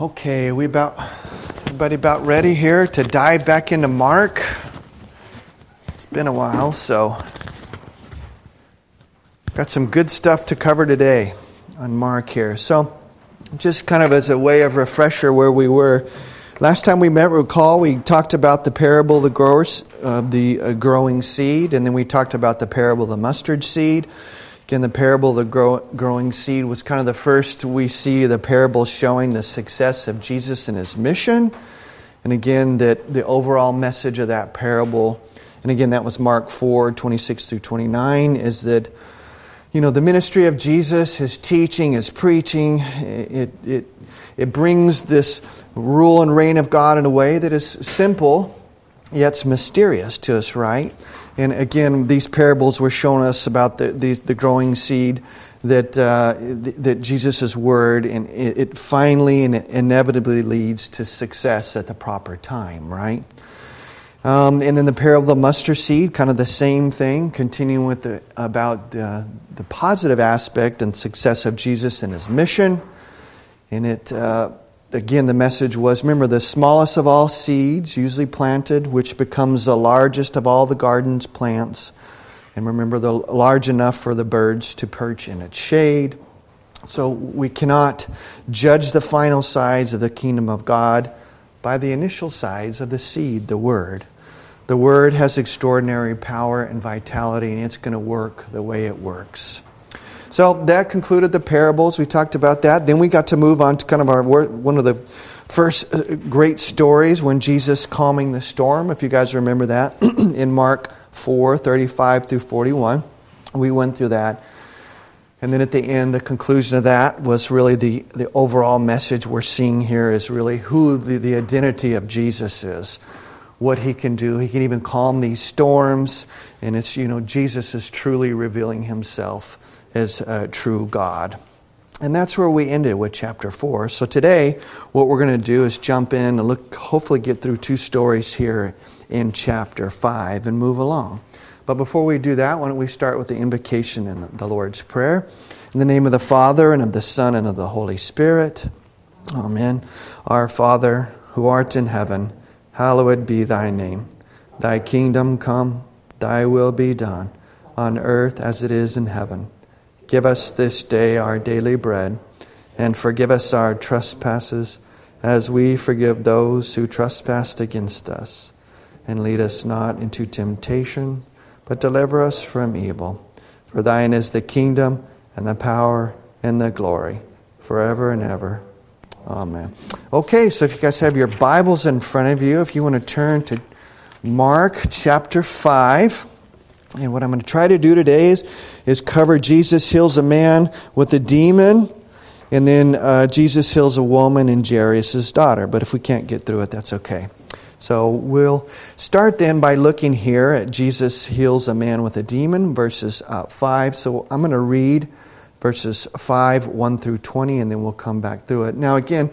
Okay, we about everybody about ready here to dive back into Mark. It's been a while, so got some good stuff to cover today on Mark here. So, just kind of as a way of refresher where we were last time we met, recall we talked about the parable of the growers, uh, the uh, growing seed, and then we talked about the parable of the mustard seed. Again, the parable of the grow, growing seed was kind of the first we see the parable showing the success of Jesus and his mission. And again, that the overall message of that parable, and again, that was Mark 4 26 through 29, is that, you know, the ministry of Jesus, his teaching, his preaching, it, it, it brings this rule and reign of God in a way that is simple, yet it's mysterious to us, right? And again, these parables were showing us about the, the, the growing seed that, uh, that Jesus' word, and it, it finally and inevitably leads to success at the proper time, right? Um, and then the parable of the mustard seed, kind of the same thing, continuing with the, about uh, the positive aspect and success of Jesus and his mission. And it, uh, again, the message was remember, the smallest of all seeds, usually planted, which becomes the largest of all the garden's plants. And remember, the large enough for the birds to perch in its shade. So we cannot judge the final size of the kingdom of God by the initial size of the seed, the word. The word has extraordinary power and vitality, and it's going to work the way it works. So that concluded the parables. We talked about that. Then we got to move on to kind of our one of the first uh, great stories when Jesus calming the storm. If you guys remember that in Mark 4 35 through 41. We went through that. And then at the end, the conclusion of that was really the, the overall message we're seeing here is really who the, the identity of Jesus is, what he can do. He can even calm these storms. And it's, you know, Jesus is truly revealing himself as a true God. And that's where we ended with chapter 4. So today, what we're going to do is jump in and look, hopefully, get through two stories here in chapter 5 and move along. But before we do that, why don't we start with the invocation in the Lord's Prayer? In the name of the Father, and of the Son, and of the Holy Spirit. Amen. Our Father, who art in heaven, hallowed be thy name. Thy kingdom come, thy will be done, on earth as it is in heaven. Give us this day our daily bread, and forgive us our trespasses, as we forgive those who trespass against us. And lead us not into temptation, but deliver us from evil. For thine is the kingdom, and the power, and the glory, forever and ever. Amen. Okay, so if you guys have your Bibles in front of you, if you want to turn to Mark chapter 5. And what I'm going to try to do today is, is cover Jesus heals a man with a demon, and then uh, Jesus heals a woman and Jairus' daughter. But if we can't get through it, that's okay. So we'll start then by looking here at Jesus heals a man with a demon, verses uh, 5. So I'm going to read verses 5, 1 through 20, and then we'll come back through it. Now, again,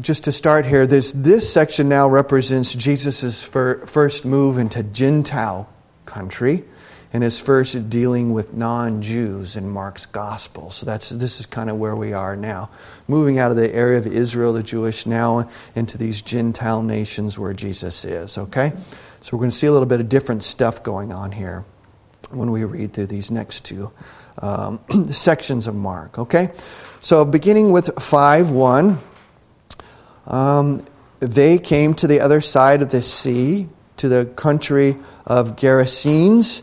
just to start here, this, this section now represents Jesus' fir- first move into Gentile country and his first dealing with non-Jews in Mark's gospel. So that's this is kind of where we are now, moving out of the area of Israel, the Jewish, now into these Gentile nations where Jesus is. Okay, so we're going to see a little bit of different stuff going on here when we read through these next two um, sections of Mark. Okay, so beginning with five one. Um, they came to the other side of the sea, to the country of Gerasenes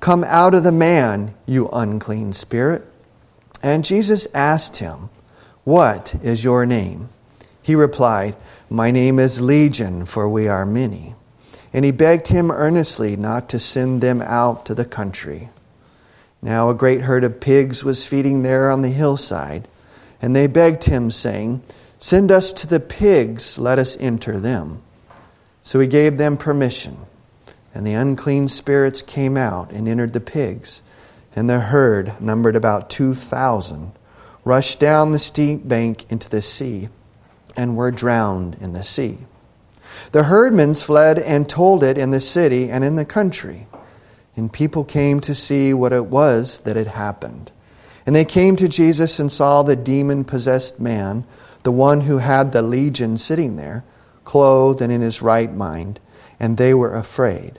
Come out of the man, you unclean spirit. And Jesus asked him, What is your name? He replied, My name is Legion, for we are many. And he begged him earnestly not to send them out to the country. Now a great herd of pigs was feeding there on the hillside, and they begged him, saying, Send us to the pigs, let us enter them. So he gave them permission, and the unclean spirits came out and entered the pigs, and the herd, numbered about two thousand, rushed down the steep bank into the sea, and were drowned in the sea. The herdmen fled and told it in the city and in the country, and people came to see what it was that had happened. And they came to Jesus and saw the demon possessed man the one who had the legion sitting there, clothed and in his right mind, and they were afraid.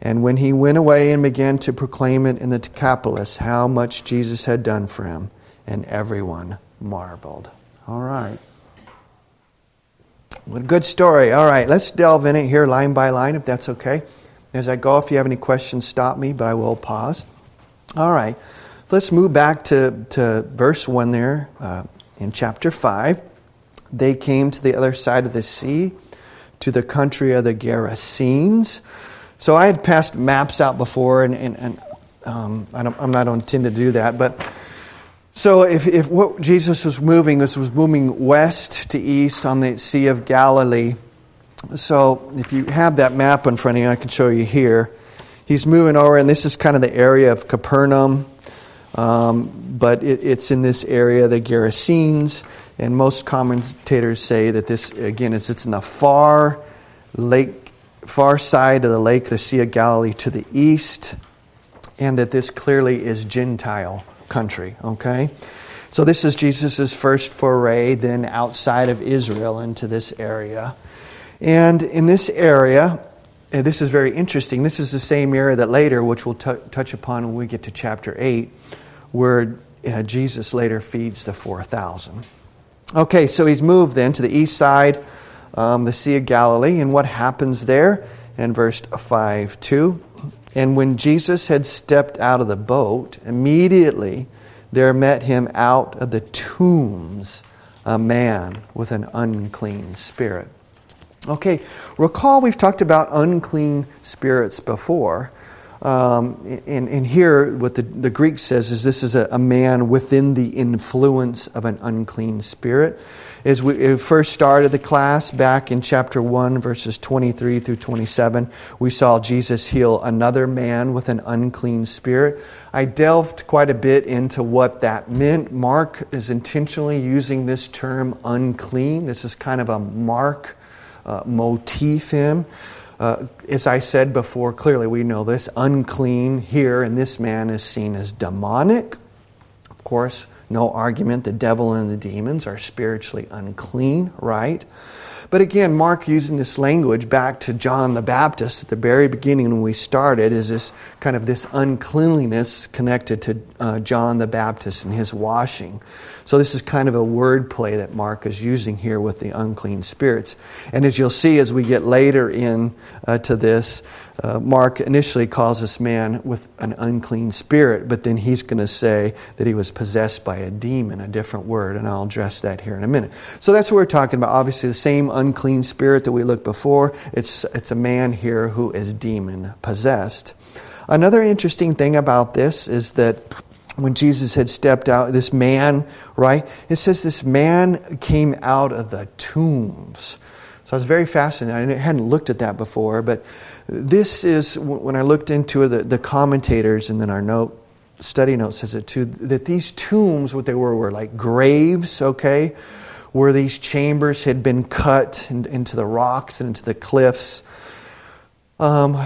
And when he went away and began to proclaim it in the Decapolis, how much Jesus had done for him, and everyone marveled. All right. What a good story. All right, let's delve in it here line by line, if that's okay. As I go, if you have any questions, stop me, but I will pause. All right, let's move back to, to verse 1 there. Uh, in chapter 5, they came to the other side of the sea, to the country of the Gerasenes. So I had passed maps out before, and, and, and um, I am not intended to do that. But so if, if what Jesus was moving, this was moving west to east on the Sea of Galilee. So if you have that map in front of you, I can show you here. He's moving over, and this is kind of the area of Capernaum. Um, but it, it's in this area, the Gerasenes, and most commentators say that this, again, is it's in the far lake, far side of the lake, the Sea of Galilee to the east, and that this clearly is Gentile country, okay? So this is Jesus' first foray then outside of Israel into this area. And in this area, this is very interesting. This is the same area that later, which we'll t- touch upon when we get to chapter 8, where uh, Jesus later feeds the 4,000. Okay, so he's moved then to the east side, um, the Sea of Galilee, and what happens there in verse 5 2? And when Jesus had stepped out of the boat, immediately there met him out of the tombs a man with an unclean spirit. Okay, recall we've talked about unclean spirits before. Um, and, and, here, what the, the Greek says is this is a, a, man within the influence of an unclean spirit. As we first started the class back in chapter 1, verses 23 through 27, we saw Jesus heal another man with an unclean spirit. I delved quite a bit into what that meant. Mark is intentionally using this term unclean. This is kind of a Mark uh, motif him. Uh, as I said before, clearly we know this unclean here, and this man is seen as demonic. Of course, no argument, the devil and the demons are spiritually unclean, right? But again, Mark using this language back to John the Baptist at the very beginning when we started is this kind of this uncleanliness connected to uh, John the Baptist and his washing. So this is kind of a word play that Mark is using here with the unclean spirits. And as you'll see as we get later in uh, to this, uh, Mark initially calls this man with an unclean spirit, but then he's going to say that he was possessed by a demon, a different word, and I'll address that here in a minute. So that's what we're talking about. Obviously, the same unclean spirit that we looked before. It's it's a man here who is demon possessed. Another interesting thing about this is that when Jesus had stepped out, this man, right? It says this man came out of the tombs. So I was very fascinated. I hadn't looked at that before, but this is when I looked into the, the commentators and then our note study note says it too that these tombs, what they were, were like graves, okay, where these chambers had been cut in, into the rocks and into the cliffs. Um,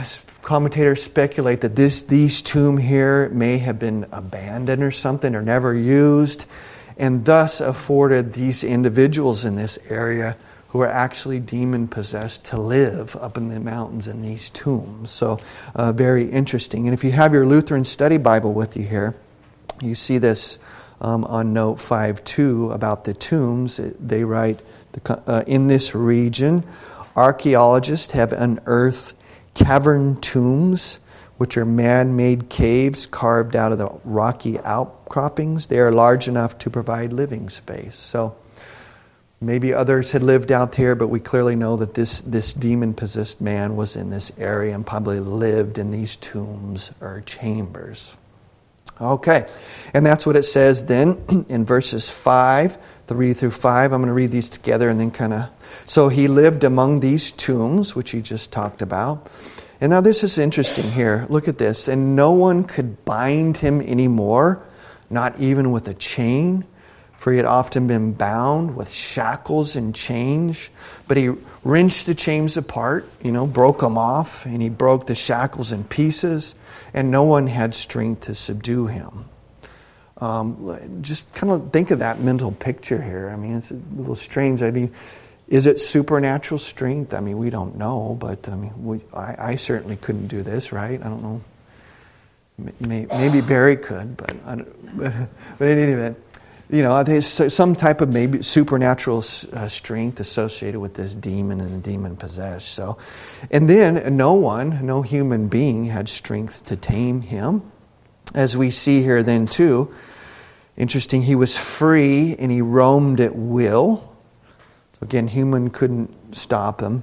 commentators speculate that this these tomb here may have been abandoned or something or never used, and thus afforded these individuals in this area who are actually demon possessed to live up in the mountains in these tombs. So, uh, very interesting. And if you have your Lutheran Study Bible with you here, you see this um, on note 5 2 about the tombs. They write uh, In this region, archaeologists have unearthed cavern tombs, which are man made caves carved out of the rocky outcroppings. They are large enough to provide living space. So, Maybe others had lived out here, but we clearly know that this, this demon possessed man was in this area and probably lived in these tombs or chambers. Okay, and that's what it says then in verses 5, 3 through 5. I'm going to read these together and then kind of. So he lived among these tombs, which he just talked about. And now this is interesting here. Look at this. And no one could bind him anymore, not even with a chain for he had often been bound with shackles and chains. But he wrenched the chains apart, you know, broke them off, and he broke the shackles in pieces, and no one had strength to subdue him. Um, just kind of think of that mental picture here. I mean, it's a little strange. I mean, is it supernatural strength? I mean, we don't know, but I mean, we, I, I certainly couldn't do this, right? I don't know. Maybe Barry could, but, but, but in any event, you know, there's some type of maybe supernatural uh, strength associated with this demon and the demon possessed. So, and then no one, no human being had strength to tame him. As we see here, then too, interesting, he was free and he roamed at will. So again, human couldn't stop him.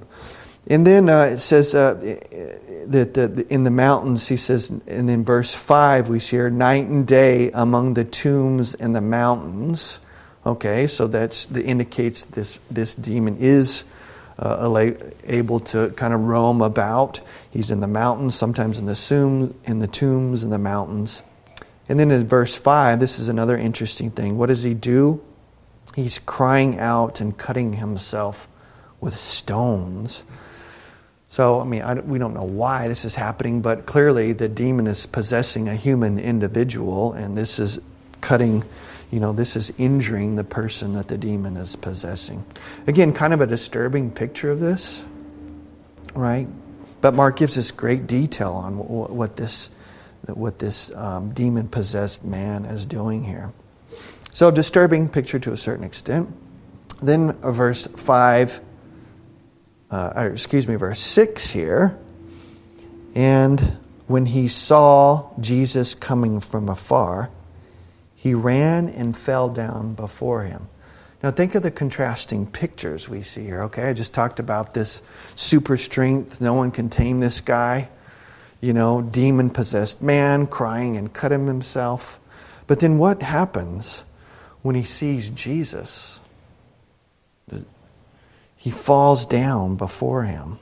And then uh, it says uh, that uh, in the mountains, he says, and in verse 5, we see here, night and day among the tombs and the mountains. Okay, so that indicates this, this demon is uh, able to kind of roam about. He's in the mountains, sometimes in the, tombs, in the tombs and the mountains. And then in verse 5, this is another interesting thing. What does he do? He's crying out and cutting himself with stones. So, I mean, I, we don't know why this is happening, but clearly the demon is possessing a human individual, and this is cutting, you know, this is injuring the person that the demon is possessing. Again, kind of a disturbing picture of this, right? But Mark gives us great detail on what this, what this um, demon possessed man is doing here. So, disturbing picture to a certain extent. Then, verse 5 uh, or excuse me, verse 6 here. And when he saw Jesus coming from afar, he ran and fell down before him. Now, think of the contrasting pictures we see here, okay? I just talked about this super strength, no one can tame this guy, you know, demon possessed man crying and cutting himself. But then what happens when he sees Jesus? He falls down before him.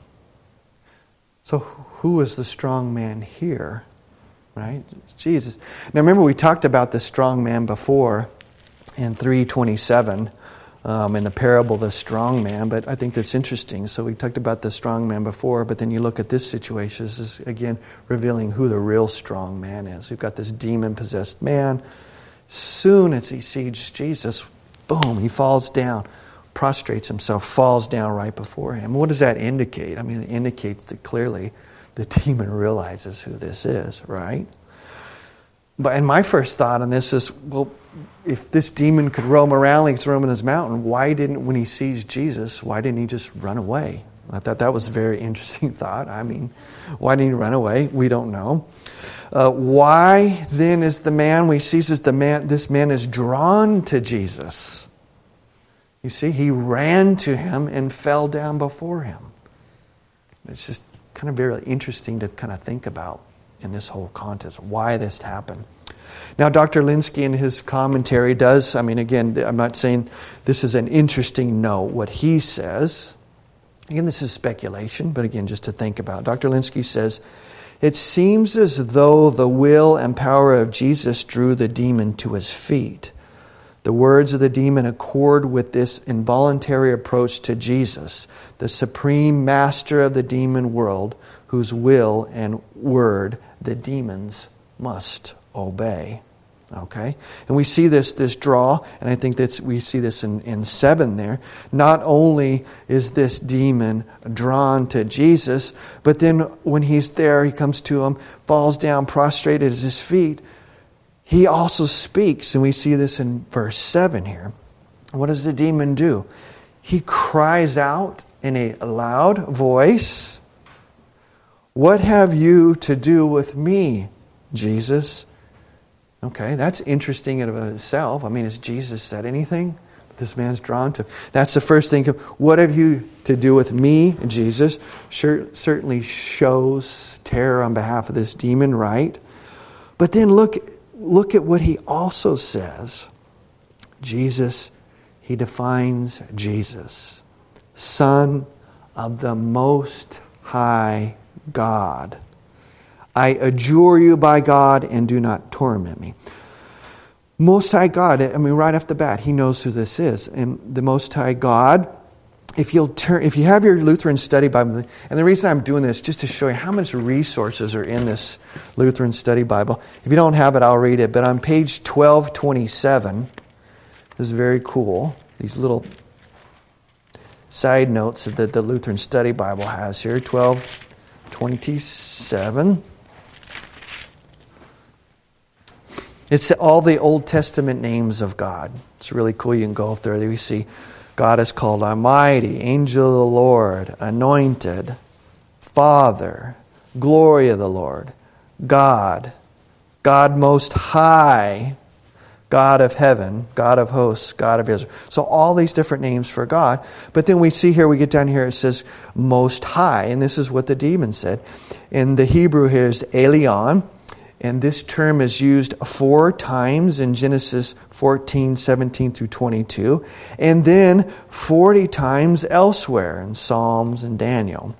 So, who is the strong man here? Right? It's Jesus. Now, remember, we talked about the strong man before in 327 um, in the parable the strong man, but I think that's interesting. So, we talked about the strong man before, but then you look at this situation, this is again revealing who the real strong man is. We've got this demon possessed man. Soon as he sees Jesus, boom, he falls down prostrates himself, falls down right before him. What does that indicate? I mean, it indicates that clearly the demon realizes who this is, right? But and my first thought on this is, well, if this demon could roam around like it's roaming his mountain, why didn't when he sees Jesus, why didn't he just run away? I thought that was a very interesting thought. I mean, why didn't he run away? We don't know. Uh, why then is the man we see as the man this man is drawn to Jesus? You see, he ran to him and fell down before him. It's just kind of very interesting to kind of think about in this whole context why this happened. Now, Dr. Lenski in his commentary does, I mean, again, I'm not saying this is an interesting note, what he says. Again, this is speculation, but again, just to think about. Dr. Lenski says, It seems as though the will and power of Jesus drew the demon to his feet The words of the demon accord with this involuntary approach to Jesus, the supreme master of the demon world, whose will and word the demons must obey. Okay? And we see this, this draw, and I think that's, we see this in, in 7 there. Not only is this demon drawn to Jesus, but then when he's there, he comes to him, falls down prostrated at his feet. He also speaks, and we see this in verse 7 here. What does the demon do? He cries out in a loud voice, What have you to do with me, Jesus? Okay, that's interesting in of itself. I mean, has Jesus said anything? This man's drawn to. That's the first thing. What have you to do with me, Jesus? Sure, certainly shows terror on behalf of this demon, right? But then look, look at what he also says. Jesus, he defines Jesus, Son of the Most High God. I adjure you by God and do not torment me. Most High God, I mean, right off the bat, he knows who this is. And the Most High God, if you'll turn, if you have your Lutheran study Bible, and the reason I'm doing this just to show you how much resources are in this Lutheran study Bible. If you don't have it, I'll read it. But on page 1227, this is very cool. These little side notes that the Lutheran study Bible has here. 1227. It's all the Old Testament names of God. It's really cool. You can go up there. We see God is called Almighty, Angel of the Lord, Anointed, Father, Glory of the Lord, God, God Most High, God of heaven, God of hosts, God of Israel. So all these different names for God. But then we see here, we get down here, it says Most High. And this is what the demon said. In the Hebrew here is Elyon. And this term is used four times in Genesis 14, 17 through 22, and then 40 times elsewhere in Psalms and Daniel.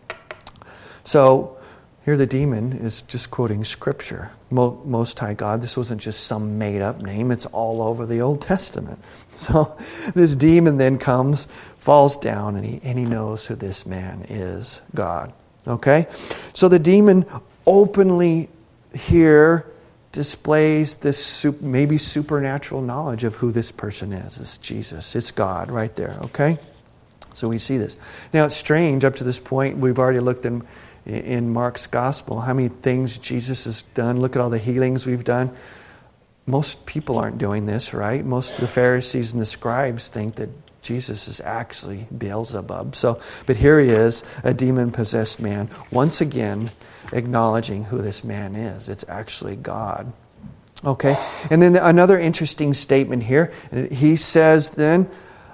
So here the demon is just quoting Scripture. Most High God, this wasn't just some made up name, it's all over the Old Testament. So this demon then comes, falls down, and he, and he knows who this man is God. Okay? So the demon openly here displays this maybe supernatural knowledge of who this person is. It's Jesus, it's God right there, okay? So we see this. Now it's strange up to this point, we've already looked in, in Mark's gospel, how many things Jesus has done. Look at all the healings we've done. Most people aren't doing this, right? Most of the Pharisees and the scribes think that Jesus is actually Beelzebub. So, but here he is, a demon possessed man, once again acknowledging who this man is. It's actually God. Okay? And then another interesting statement here. He says, then,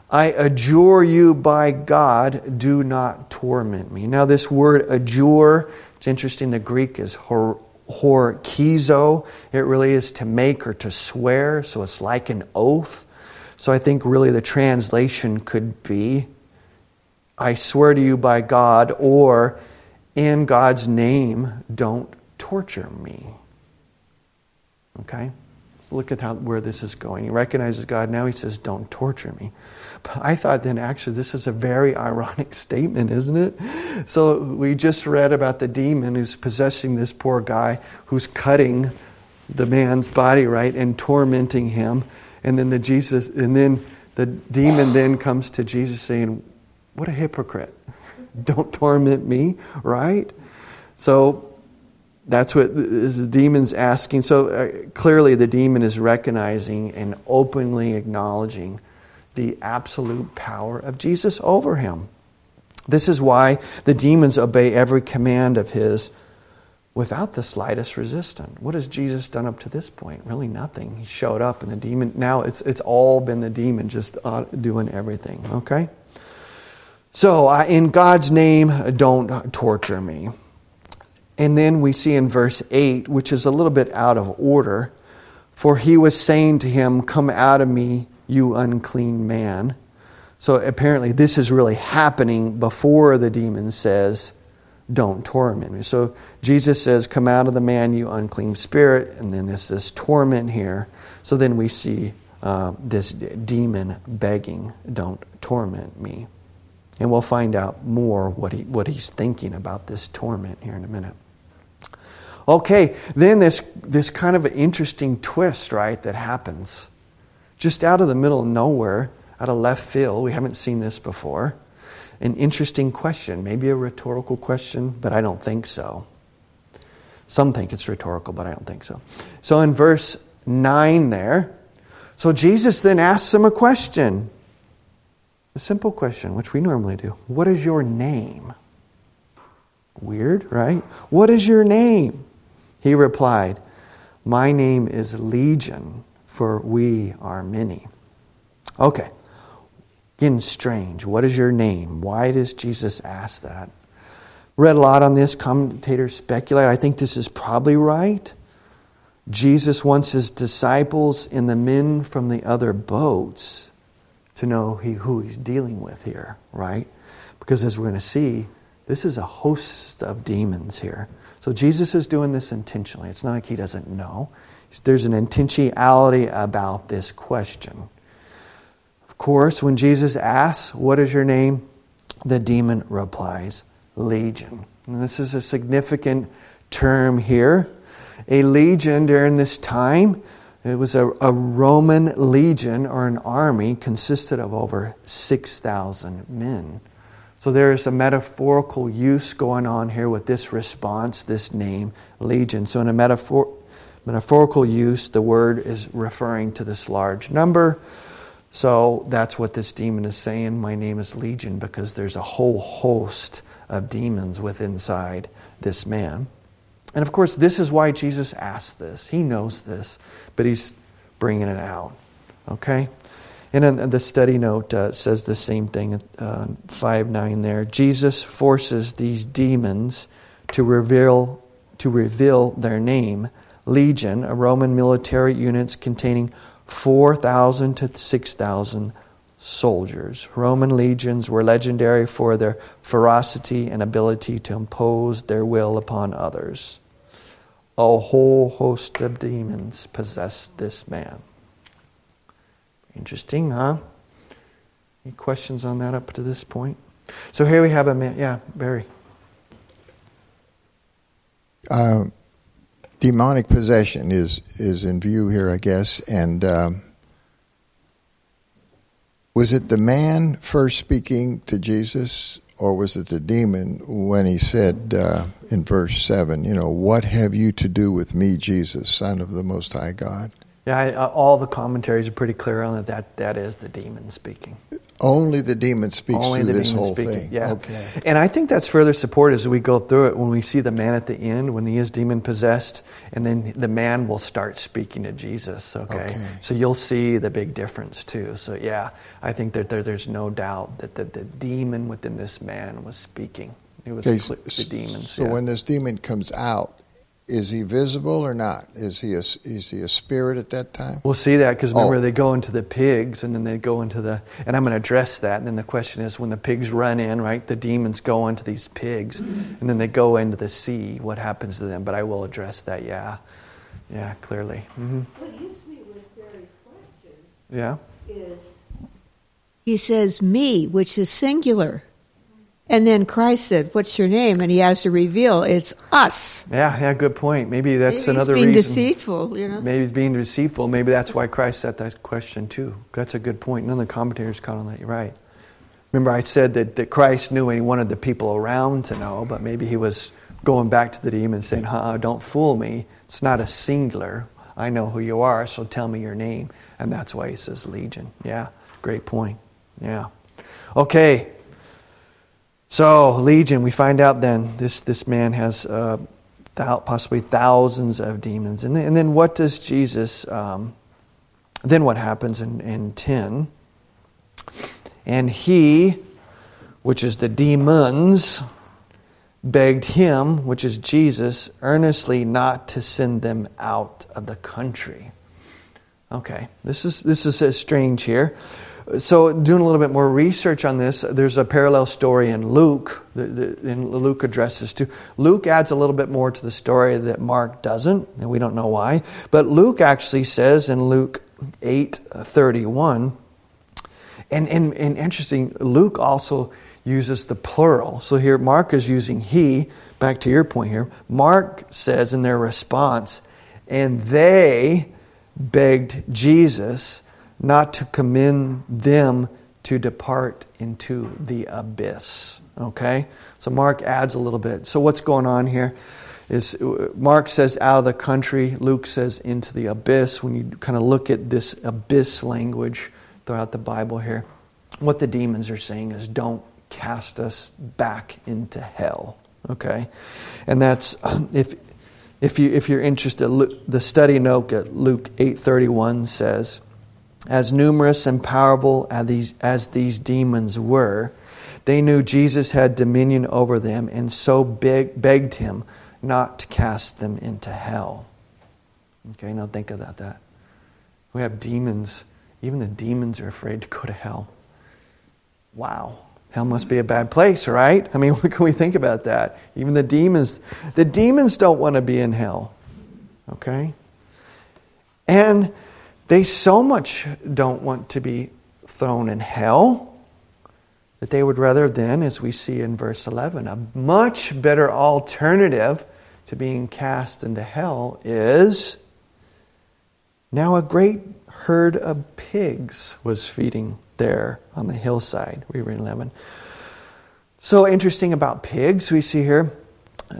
I adjure you by God, do not torment me. Now, this word adjure, it's interesting. The Greek is hor, horkizo. It really is to make or to swear, so it's like an oath. So I think really the translation could be I swear to you by God, or in God's name, don't torture me. Okay? Look at how, where this is going. He recognizes God. Now he says, Don't torture me. But I thought then, actually, this is a very ironic statement, isn't it? So we just read about the demon who's possessing this poor guy who's cutting the man's body, right, and tormenting him. And then the Jesus, and then the demon then comes to Jesus saying, What a hypocrite. Don't torment me, right? So that's what the demon's asking. So uh, clearly, the demon is recognizing and openly acknowledging the absolute power of Jesus over him. This is why the demons obey every command of his without the slightest resistance. What has Jesus done up to this point? Really nothing. He showed up, and the demon, now it's, it's all been the demon just uh, doing everything, okay? So, uh, in God's name, don't torture me. And then we see in verse 8, which is a little bit out of order, for he was saying to him, Come out of me, you unclean man. So apparently, this is really happening before the demon says, don't torment me. So Jesus says, Come out of the man, you unclean spirit. And then there's this torment here. So then we see uh, this demon begging, Don't torment me. And we'll find out more what, he, what he's thinking about this torment here in a minute. Okay, then this, this kind of interesting twist, right, that happens. Just out of the middle of nowhere, out of left field, we haven't seen this before. An interesting question, maybe a rhetorical question, but I don't think so. Some think it's rhetorical, but I don't think so. So in verse 9 there, so Jesus then asks him a question. A simple question, which we normally do. What is your name? Weird, right? What is your name? He replied, My name is Legion, for we are many. Okay. Again, strange. What is your name? Why does Jesus ask that? Read a lot on this. Commentators speculate. I think this is probably right. Jesus wants his disciples and the men from the other boats to know he, who he's dealing with here, right? Because as we're going to see, this is a host of demons here. So Jesus is doing this intentionally. It's not like he doesn't know. There's an intentionality about this question. Of course, when Jesus asks, What is your name? the demon replies, Legion. And this is a significant term here. A legion during this time, it was a, a Roman legion or an army, consisted of over 6,000 men. So there's a metaphorical use going on here with this response, this name, legion. So in a metaphor, metaphorical use, the word is referring to this large number. So that's what this demon is saying. My name is Legion because there's a whole host of demons within inside this man. And of course, this is why Jesus asked this. He knows this, but he's bringing it out. Okay? And the study note uh, says the same thing, uh, 5 9 there. Jesus forces these demons to reveal, to reveal their name. Legion, a Roman military unit containing 4,000 to 6,000 soldiers. Roman legions were legendary for their ferocity and ability to impose their will upon others. A whole host of demons possessed this man. Interesting, huh? Any questions on that up to this point? So here we have a man. Yeah, Barry. Uh, demonic possession is is in view here, I guess, and um, was it the man first speaking to Jesus, or was it the demon when he said uh, in verse seven, you know, what have you to do with me, Jesus, Son of the Most High God? Yeah, I, uh, all the commentaries are pretty clear on that. That that is the demon speaking. Only the demon speaks Only through this whole speaking. thing. Yeah. Okay. And I think that's further supported as we go through it when we see the man at the end when he is demon possessed, and then the man will start speaking to Jesus. Okay. Okay. So you'll see the big difference too. So yeah, I think that there, there's no doubt that the, the demon within this man was speaking. It was Okay, the demons. So yeah. when this demon comes out, is he visible or not? Is he a, is he a spirit at that time? We'll see that because remember Oh. they go into the pigs and then they go into the and I'm going to address that and then the question is when the pigs run in right the demons go into these pigs and then they go into the sea what happens to them but I will address that yeah yeah clearly hmm What hits me with Barry's question yeah is He says me, which is singular. And then Christ said, What's your name? And he has to reveal it's us. yeah yeah good point maybe that's Maybe another he's being reason deceitful, you know. maybe he's being deceitful maybe that's why Christ set that question too that's a good point none of the commentators caught on that you're right Remember, I said that, that Christ knew and he wanted the people around to know, but maybe he was going back to the demon saying, huh, don't fool me. It's not a singular. I know who you are, so tell me your name. And that's why he says legion. Yeah, great point. Yeah. Okay. So, legion, we find out then this, this man has uh, thou, possibly thousands of demons. And then, and then what does Jesus, um, then what happens in, in 10? And he, which is the demons, begged him, which is Jesus, earnestly not to send them out of the country. Okay, this is this is uh, strange here. So, doing a little bit more research on this, there's a parallel story in Luke. in Luke addresses to Luke adds a little bit more to the story that Mark doesn't, and we don't know why. But Luke actually says in Luke 8:31. Uh, and, and, and interesting, Luke also uses the plural. So here Mark is using he, back to your point here. Mark says in their response, and they begged Jesus not to commend them to depart into the abyss. Okay? So Mark adds a little bit. So what's going on here is uh, Mark says out of the country, Luke says into the abyss. When you kind of look at this abyss language throughout the Bible here, what the demons are saying is don't cast us back into hell. Okay? And that's if if you if you're interested the study note at Luke 8:31 says as numerous and powerful as these, as these demons were, they knew Jesus had dominion over them and so beg, begged him not to cast them into hell. Okay, now think about that. We have demons, even the demons are afraid to go to hell. Wow. Hell must be a bad place, right? I mean, what can we think about that? Even the demons, the demons don't want to be in hell. Okay? And they so much don't want to be thrown in hell that they would rather then, as we see in verse 11, a much better alternative to being cast into hell is now a great herd of pigs was feeding there on the hillside. We read 11. So interesting about pigs, we see here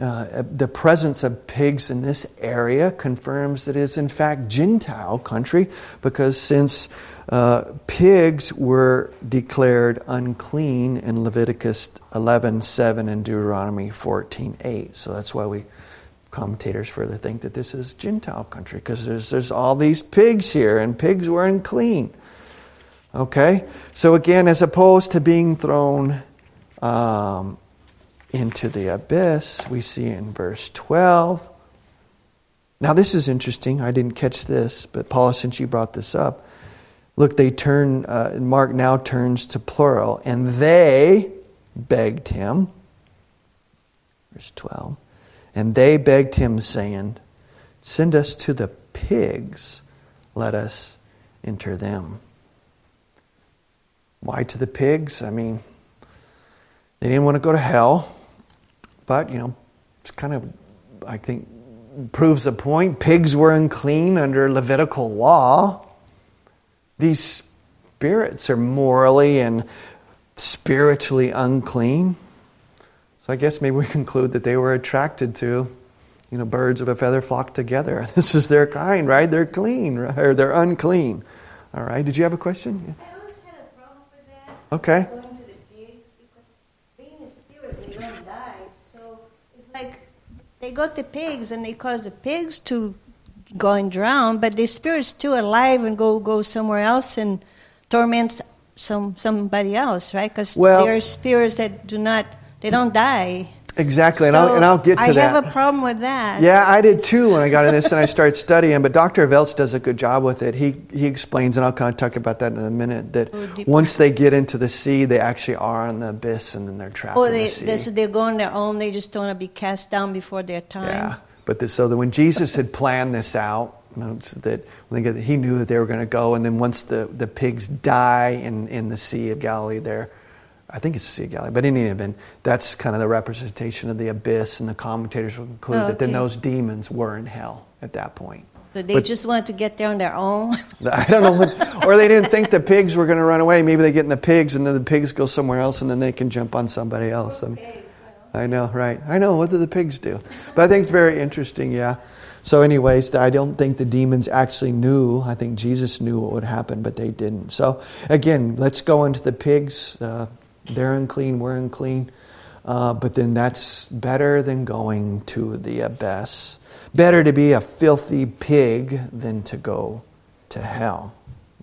uh, the presence of pigs in this area confirms that it is in fact Gentile country because since uh, pigs were declared unclean in Leviticus 11 7 and Deuteronomy 14 8. So that's why we commentators further think that this is Gentile country because there's, there's all these pigs here and pigs were unclean. Okay? So again, as opposed to being thrown um, into the abyss, we see in verse 12. Now, this is interesting. I didn't catch this, but Paula, since you brought this up, look, they turn, uh, Mark now turns to plural, and they begged him. Verse 12. And they begged him, saying, Send us to the pigs, let us enter them. Why to the pigs? I mean, they didn't want to go to hell. But, you know, it's kind of, I think, proves a point. Pigs were unclean under Levitical law. These spirits are morally and spiritually unclean. So I guess maybe we conclude that they were attracted to, you know, birds of a feather flock together. This is their kind, right? They're clean, right? or they're unclean. All right. Did you have a question? I always had a problem with that. Okay. Going to the pigs because being a spirit, they don't die. So it's like they got the pigs and they cause the pigs to go and drown, but the spirit's still alive and go go somewhere else and torment some somebody else, right? Because Well- there are spirits that do not, they don't die. Exactly. and, I'll, and I'll get to I that. I have a problem with that. Yeah, I did too when I got in this and I started studying. But Dr. Voelz does a good job with it. He he explains, and I'll kind of talk about that in a minute. That deeper. once they get into the sea, they actually are in the abyss, and then they're trapped in they, the sea. they, so they go on their own, they just don't want to be cast down before their time. yeah, but this, so that when Jesus had planned this out, you know, so that when they get, he knew that they were going to go, and then once the, the pigs die in in the Sea of Galilee, there. I think it's the Sea of Galilee, but in any event, that's kind of the representation of the abyss, and the commentators will conclude Oh, that then those demons were in hell at that point. So they But- just wanted to get there on their own. I don't know, what, or they didn't think the pigs were going to run away. Maybe they get in the pigs, and then the pigs go somewhere else, and then they can jump on somebody else. I, mean, I know, right? I know. What do the pigs do? But I think it's very interesting. Yeah. So, anyways, I don't think the demons actually knew. I think Jesus knew what would happen, but they didn't. So, again, let's go into the pigs. Uh, they're unclean. We're unclean. Uh, but then that's better than going to the abyss. Better to be a filthy pig than to go to hell.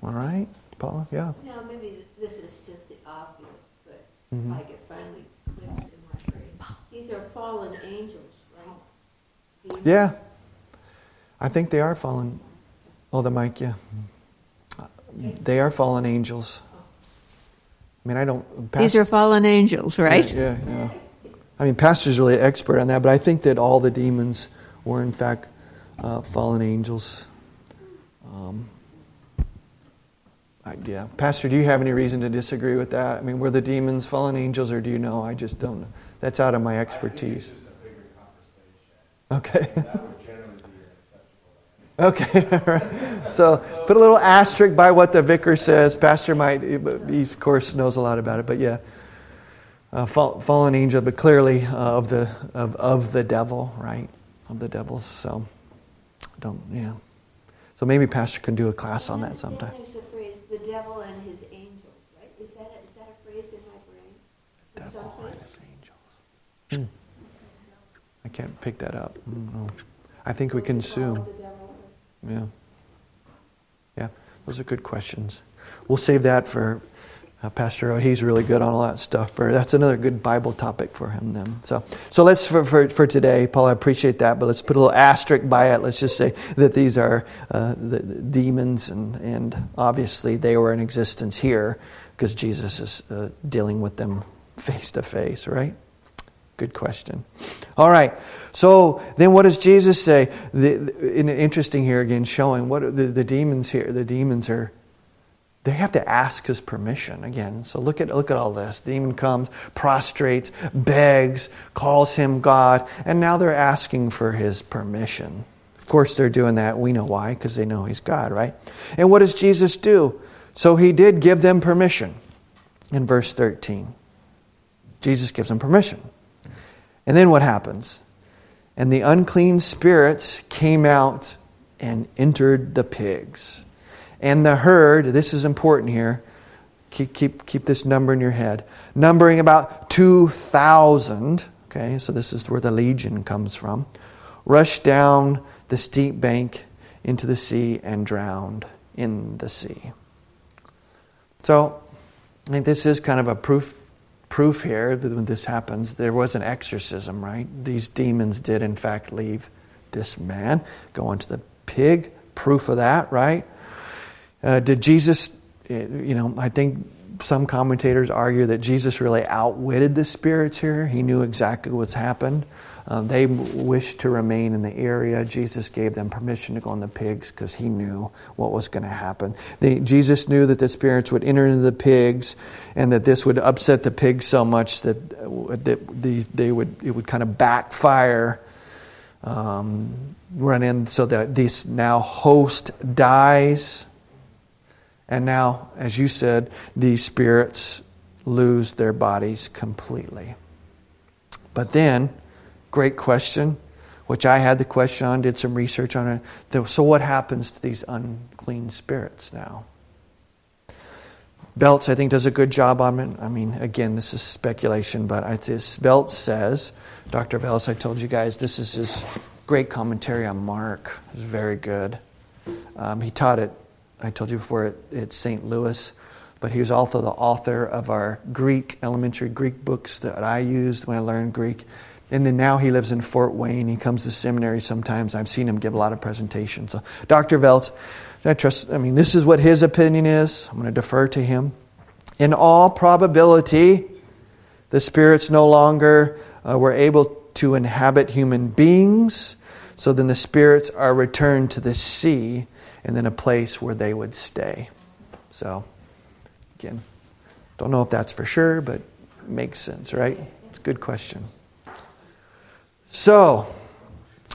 All right, Paula? Yeah. Now, maybe this is just the obvious, but Mhm. like it finally clicks in my brain. These are fallen angels, right? Yeah. I think they are fallen. Oh, the mic, yeah. They are fallen angels. I mean, I don't. These are fallen angels, right? Yeah, yeah. yeah. I mean, Pastor's really expert on that, but I think that all the demons were, in fact, uh, fallen angels. Um, I, yeah. Pastor, do you have any reason to disagree with that? I mean, were the demons fallen angels, or do you know? I just don't know. That's out of my expertise. Okay. Okay. So put a little asterisk by what the vicar says. Pastor might, he of course knows a lot about it, but yeah, uh, fall, fallen angel, but clearly uh, of the of, of the devil, right? Of the devil. So don't, yeah. So maybe Pastor can do a class on that sometime. There's the phrase, the devil and his angels, right? Is that a, is that a phrase in my brain? Devil and his angels. Hmm. I can't pick that up. I don't. I think we can Yeah. Yeah, those are good questions. We'll save that for uh, Pastor O. He's really good on all that stuff. For that's another good Bible topic for him. Then, so so let's for, for, for today, Paul. I appreciate that, but let's put a little asterisk by it. Let's just say that these are uh, the, the demons, and and obviously they were in existence here because Jesus is uh, dealing with them face to face, right? Good question. All right. So then, what does Jesus say? The, the, in- interesting here again, showing what the, the demons here. The demons are. They have to ask his permission again. So look at look at all this. demon comes, prostrates, begs, calls him God, and now they're asking for his permission. Of course, they're doing that. We know why, because they know he's God, right? And what does Jesus do? So he did give them permission in verse 13. Jesus gives them permission. And then what happens? And the unclean spirits came out and entered the pigs. And the herd, this is important here, keep, keep, keep this number in your head, numbering about 2,000, okay, so this is where the legion comes from, rushed down the steep bank into the sea and drowned in the sea. So, I think this is kind of a proof proof here that when this happens, there was an exorcism, right? These demons did, in fact, leave this man, go into the pig. Proof of that, right? Uh, did Jesus, uh, you know, I think some commentators argue that Jesus really outwitted the spirits here. He knew exactly what's happened. Uh, they wished to remain in the area. Jesus gave them permission to go in the pigs because he knew what was going to happen. They, Jesus knew that the spirits would enter into the pigs and that this would upset the pigs so much that, uh, that these, they would, it would kind of backfire, um, run in so that this now host dies. And now, as you said, these spirits lose their bodies completely. But then, Great question, which I had the question on, did some research on it. So, what happens to these unclean spirits now? Voelz, I think, does a good job on it. I mean, again, this is speculation, but I, this Voelz says, Dr. Voelz, I told you guys, this is his great commentary on Mark. It's very good. Um, he taught it, I told you before, at, at St. Louis, but he was also the author of our Greek, elementary Greek books that I used when I learned Greek. And then now he lives in Fort Wayne. He comes to seminary sometimes. I've seen him give a lot of presentations. So, Dr. Voelz, I trust, I mean, this is what his opinion is. I'm going to defer to him. In all probability, the spirits no longer uh, were able to inhabit human beings. So then the spirits are returned to the sea and then a place where they would stay. So, again, don't know if that's for sure, but makes sense, right? It's a good question. So,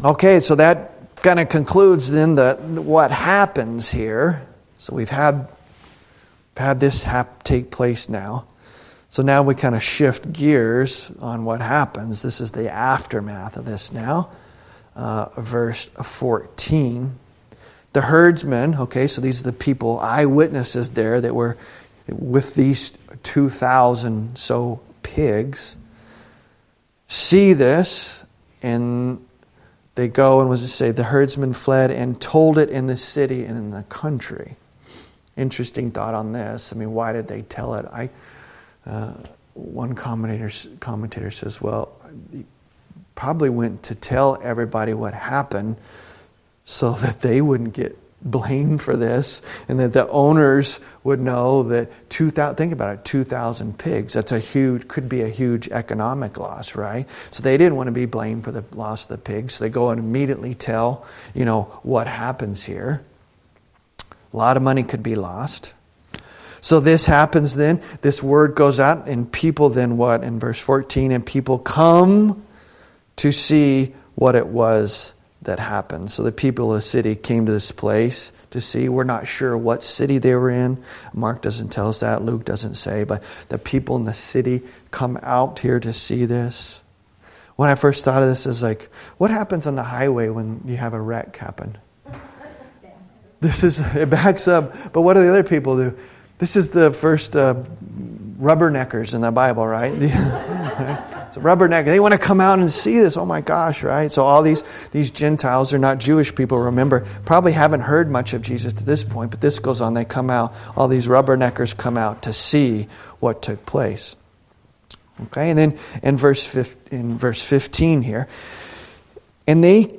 okay, so that kind of concludes then the, what happens here. So we've had had this hap- take place now. So now we kind of shift gears on what happens. This is the aftermath of this now. Uh, verse 14. The herdsmen, okay, so these are the people, eyewitnesses there that were with these 2,000 so pigs, see this and they go and was it say the herdsmen fled and told it in the city and in the country. Interesting thought on this. I mean, why did they tell it? I uh, one commentator commentator says, well, probably went to tell everybody what happened so that they wouldn't get blamed for this and that the owners would know that 2000 think about it 2000 pigs that's a huge could be a huge economic loss right so they didn't want to be blamed for the loss of the pigs so they go and immediately tell you know what happens here a lot of money could be lost So this happens then. This word goes out, and people then what? In verse 14, and people come to see what it was that happened. So the people of the city came to this place to see. We're not sure what city they were in. Mark doesn't tell us that. Luke doesn't say. But the people in the city come out here to see this. When I first thought of this, is like, what happens on the highway when you have a wreck happen? This is it backs up. But what do the other people do? This is the first uh, rubberneckers in the Bible, right? it's a rubberneck. They want to come out and see this. Oh my gosh, right? So all these these Gentiles are not Jewish people. Remember, probably haven't heard much of Jesus to this point. But this goes on. They come out. All these rubberneckers come out to see what took place. Okay, and then in verse in verse fifteen here, and they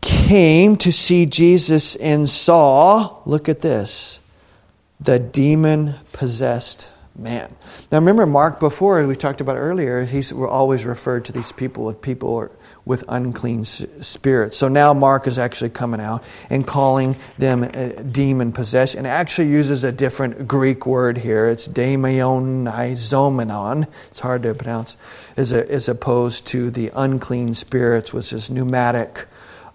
came to see Jesus and saw, look at this, the demon possessed man. Now remember, Mark, before we talked about earlier, he's always referred to these people with people with unclean spirits. So now Mark is actually coming out and calling them uh, demon possessed and actually uses a different Greek word here. It's daimonizomenon. It's hard to pronounce, as, a, as opposed to the unclean spirits, which is pneumatic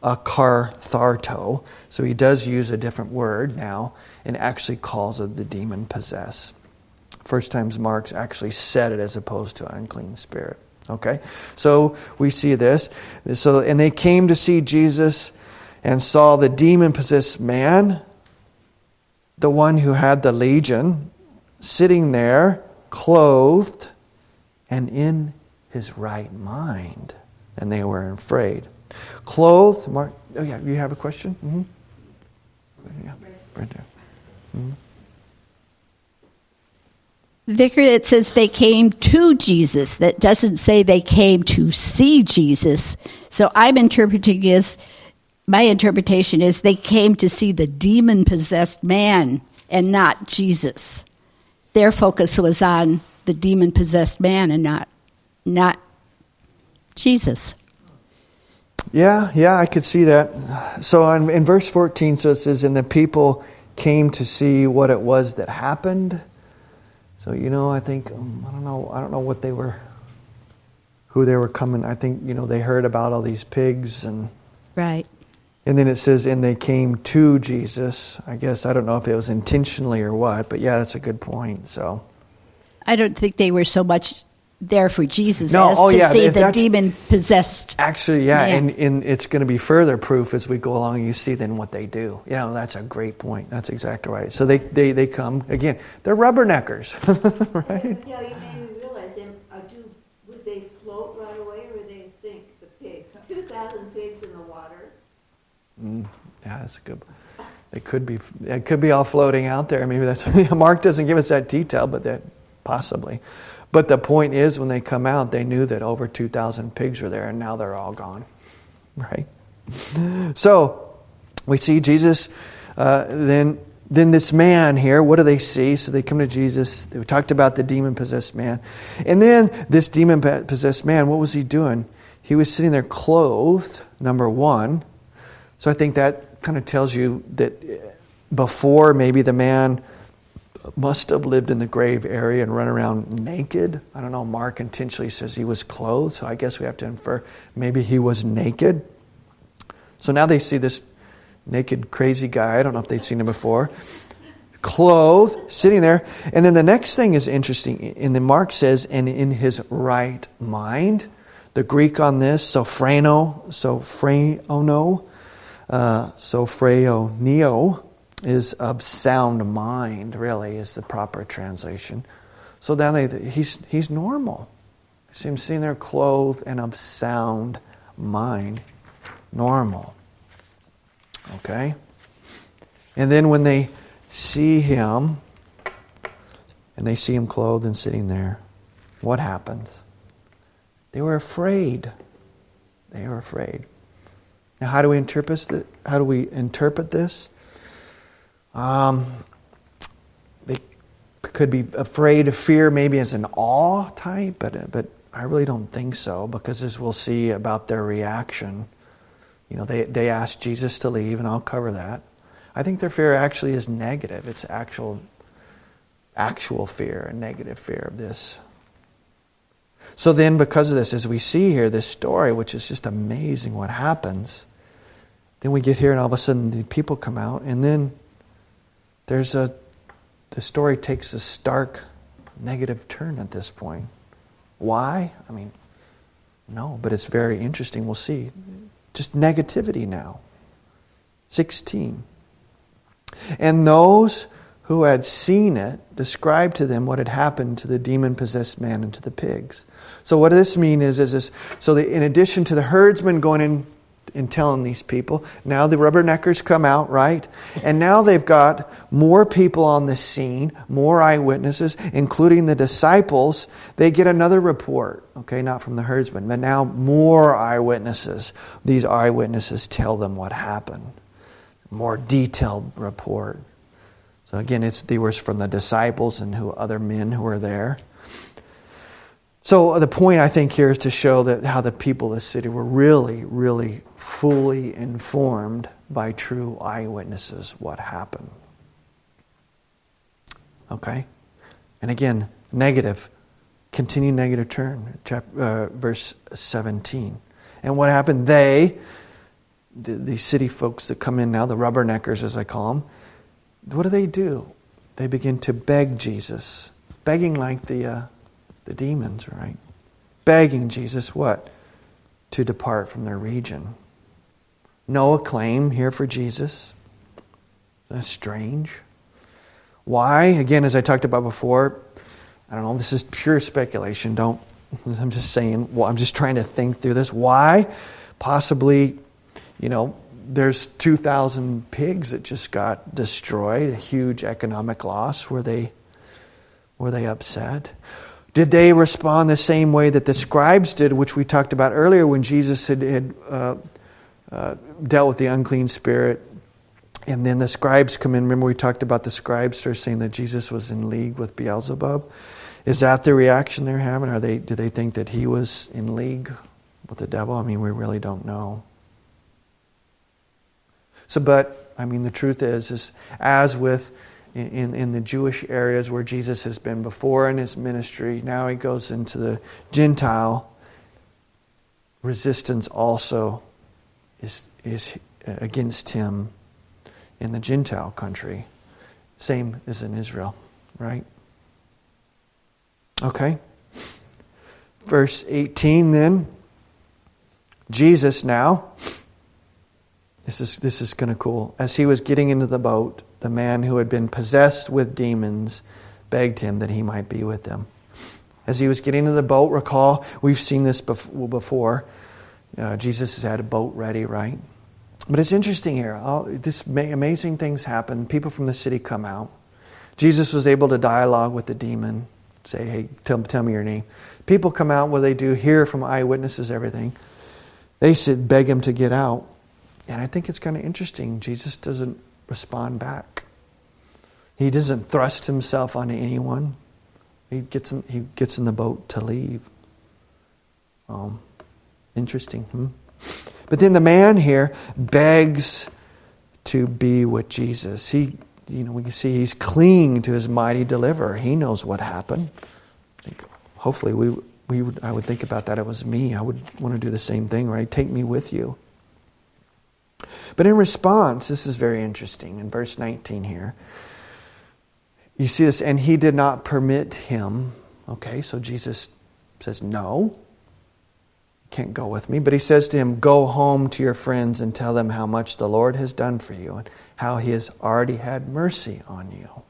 uh, akartharto. So he does use a different word now and actually calls it the demon possess. First times Mark's actually said it as opposed to unclean spirit. Okay? So we see this. So and they came to see Jesus and saw the demon possessed man, the one who had the legion, sitting there, clothed and in his right mind. And they were afraid. Clothed, Mark, oh yeah, you have a question? Mm-hmm. Yeah, right there. Mm-hmm. Vicar, it says they came to Jesus. That doesn't say they came to see Jesus. So I'm interpreting as my interpretation is they came to see the demon possessed man and not Jesus. Their focus was on the demon possessed man and not not Jesus. Yeah, yeah, I could see that. So in, in verse 14, so it says, And the people came to see what it was that happened. So, you know, I think, um, I don't know, I don't know what they were, who they were coming. I think, you know, they heard about all these pigs and. Right. And then it says, and they came to Jesus. I guess, I don't know if it was intentionally or what, but yeah, that's a good point. So. I don't think they were so much there for Jesus no, as oh, to yeah, see the demon possessed. Actually, yeah, and, and it's going to be further proof as we go along. You see then what they do. You know, that's a great point. That's exactly right. So they they, they come again. They're rubberneckers, right? Yeah, you made me realize them. Uh, do would they float right away or would they sink? The pigs, two thousand pigs in the water. Mm, yeah, that's a good. It could be. It could be all floating out there. Maybe that's Mark doesn't give us that detail, but that possibly. But the point is, when they come out, they knew that over 2,000 pigs were there, and now they're all gone. Right? So, we see Jesus, uh, then, then this man here, what do they see? So they come to Jesus. They talked about the demon possessed man. And then this demon possessed man, what was he doing? He was sitting there clothed, number one. So I think that kind of tells you that before maybe the man must have lived in the grave area and run around naked. I don't know. Mark intentionally says he was clothed, so I guess we have to infer maybe he was naked. So now they see this naked, crazy guy. I don't know if they've seen him before. Clothed, sitting there. And then the next thing is interesting. And then Mark says, and in his right mind. The Greek on this, sophrano, sophrano, uh, sophroneo, is of sound mind, really, is the proper translation. So then they, he's, he's normal. See him sitting there clothed and of sound mind. Normal. Okay? And then when they see him, and they see him clothed and sitting there, what happens? They were afraid. They were afraid. Now, how do we interpret this? How do we interpret this? Um, they could be afraid of fear, maybe as an awe type, but, but I really don't think so because as we'll see about their reaction, you know, they, they asked Jesus to leave, and I'll cover that. I think their fear actually is negative. It's actual actual fear and negative fear of this. So then, because of this, as we see here this story, which is just amazing what happens, then we get here and all of a sudden the people come out, and then there's a the story takes a stark negative turn at this point. Why? I mean, no, but it's very interesting. We'll see. Just negativity now. 16. And those who had seen it described to them what had happened to the demon possessed man and to the pigs. So, what does this mean is, is this so the, in addition to the herdsmen going in in telling these people. Now the rubberneckers come out, right? And now they've got more people on the scene, more eyewitnesses, including the disciples. They get another report, okay, not from the herdsmen, but now more eyewitnesses. These eyewitnesses tell them what happened. More detailed report. So again, it's the was from the disciples and who other men who were there. So the point I think here is to show that how the people of the city were really, really fully informed by true eyewitnesses what happened. Okay? And again, negative, continue negative turn, chapter, uh, verse 17. And what happened? They, the, the city folks that come in now, the rubberneckers as I call them, what do they do? They begin to beg Jesus, begging like the. Uh, the demons, right? Begging Jesus what? To depart from their region. No acclaim here for Jesus. That's strange. Why? Again, as I talked about before, I don't know, this is pure speculation. Don't, I'm just saying, well, I'm just trying to think through this. Why? Possibly, you know, there's 2,000 pigs that just got destroyed, a huge economic loss. Were they, were they upset? Did they respond the same way that the scribes did, which we talked about earlier when Jesus had, had uh, uh, dealt with the unclean spirit? And then the scribes come in. Remember, we talked about the scribes start saying that Jesus was in league with Beelzebub. Is that the reaction they're having? Are they, do they think that he was in league with the devil? I mean, we really don't know. So, but, I mean, the truth is, is as with in, in the Jewish areas where Jesus has been before in his ministry. Now he goes into the Gentile. Resistance also is, is against him in the Gentile country. Same as in Israel, right? Okay. Verse 18 then. Jesus now. This is, this is kind of cool. As he was getting into the boat, the man who had been possessed with demons begged him that he might be with them. As he was getting into the boat, recall, we've seen this before. Uh, Jesus has had a boat ready, right? But it's interesting here. All, this amazing things happen. People from the city come out. Jesus was able to dialogue with the demon, say, hey, tell, tell me your name. People come out, what they do, hear from eyewitnesses, everything. They said, beg him to get out. And I think it's kind of interesting. Jesus doesn't respond back. He doesn't thrust himself onto anyone. He gets in, he gets in the boat to leave. Um, interesting. Hmm? But then the man here begs to be with Jesus. He, you know, we can see he's clinging to his mighty deliverer. He knows what happened. Think hopefully we, we would, I would think about that. It was me. I would want to do the same thing, right? Take me with you. But in response, this is very interesting in verse 19 here. You see this, and he did not permit him. Okay, so Jesus says, No, can't go with me. But he says to him, Go home to your friends and tell them how much the Lord has done for you and how he has already had mercy on you.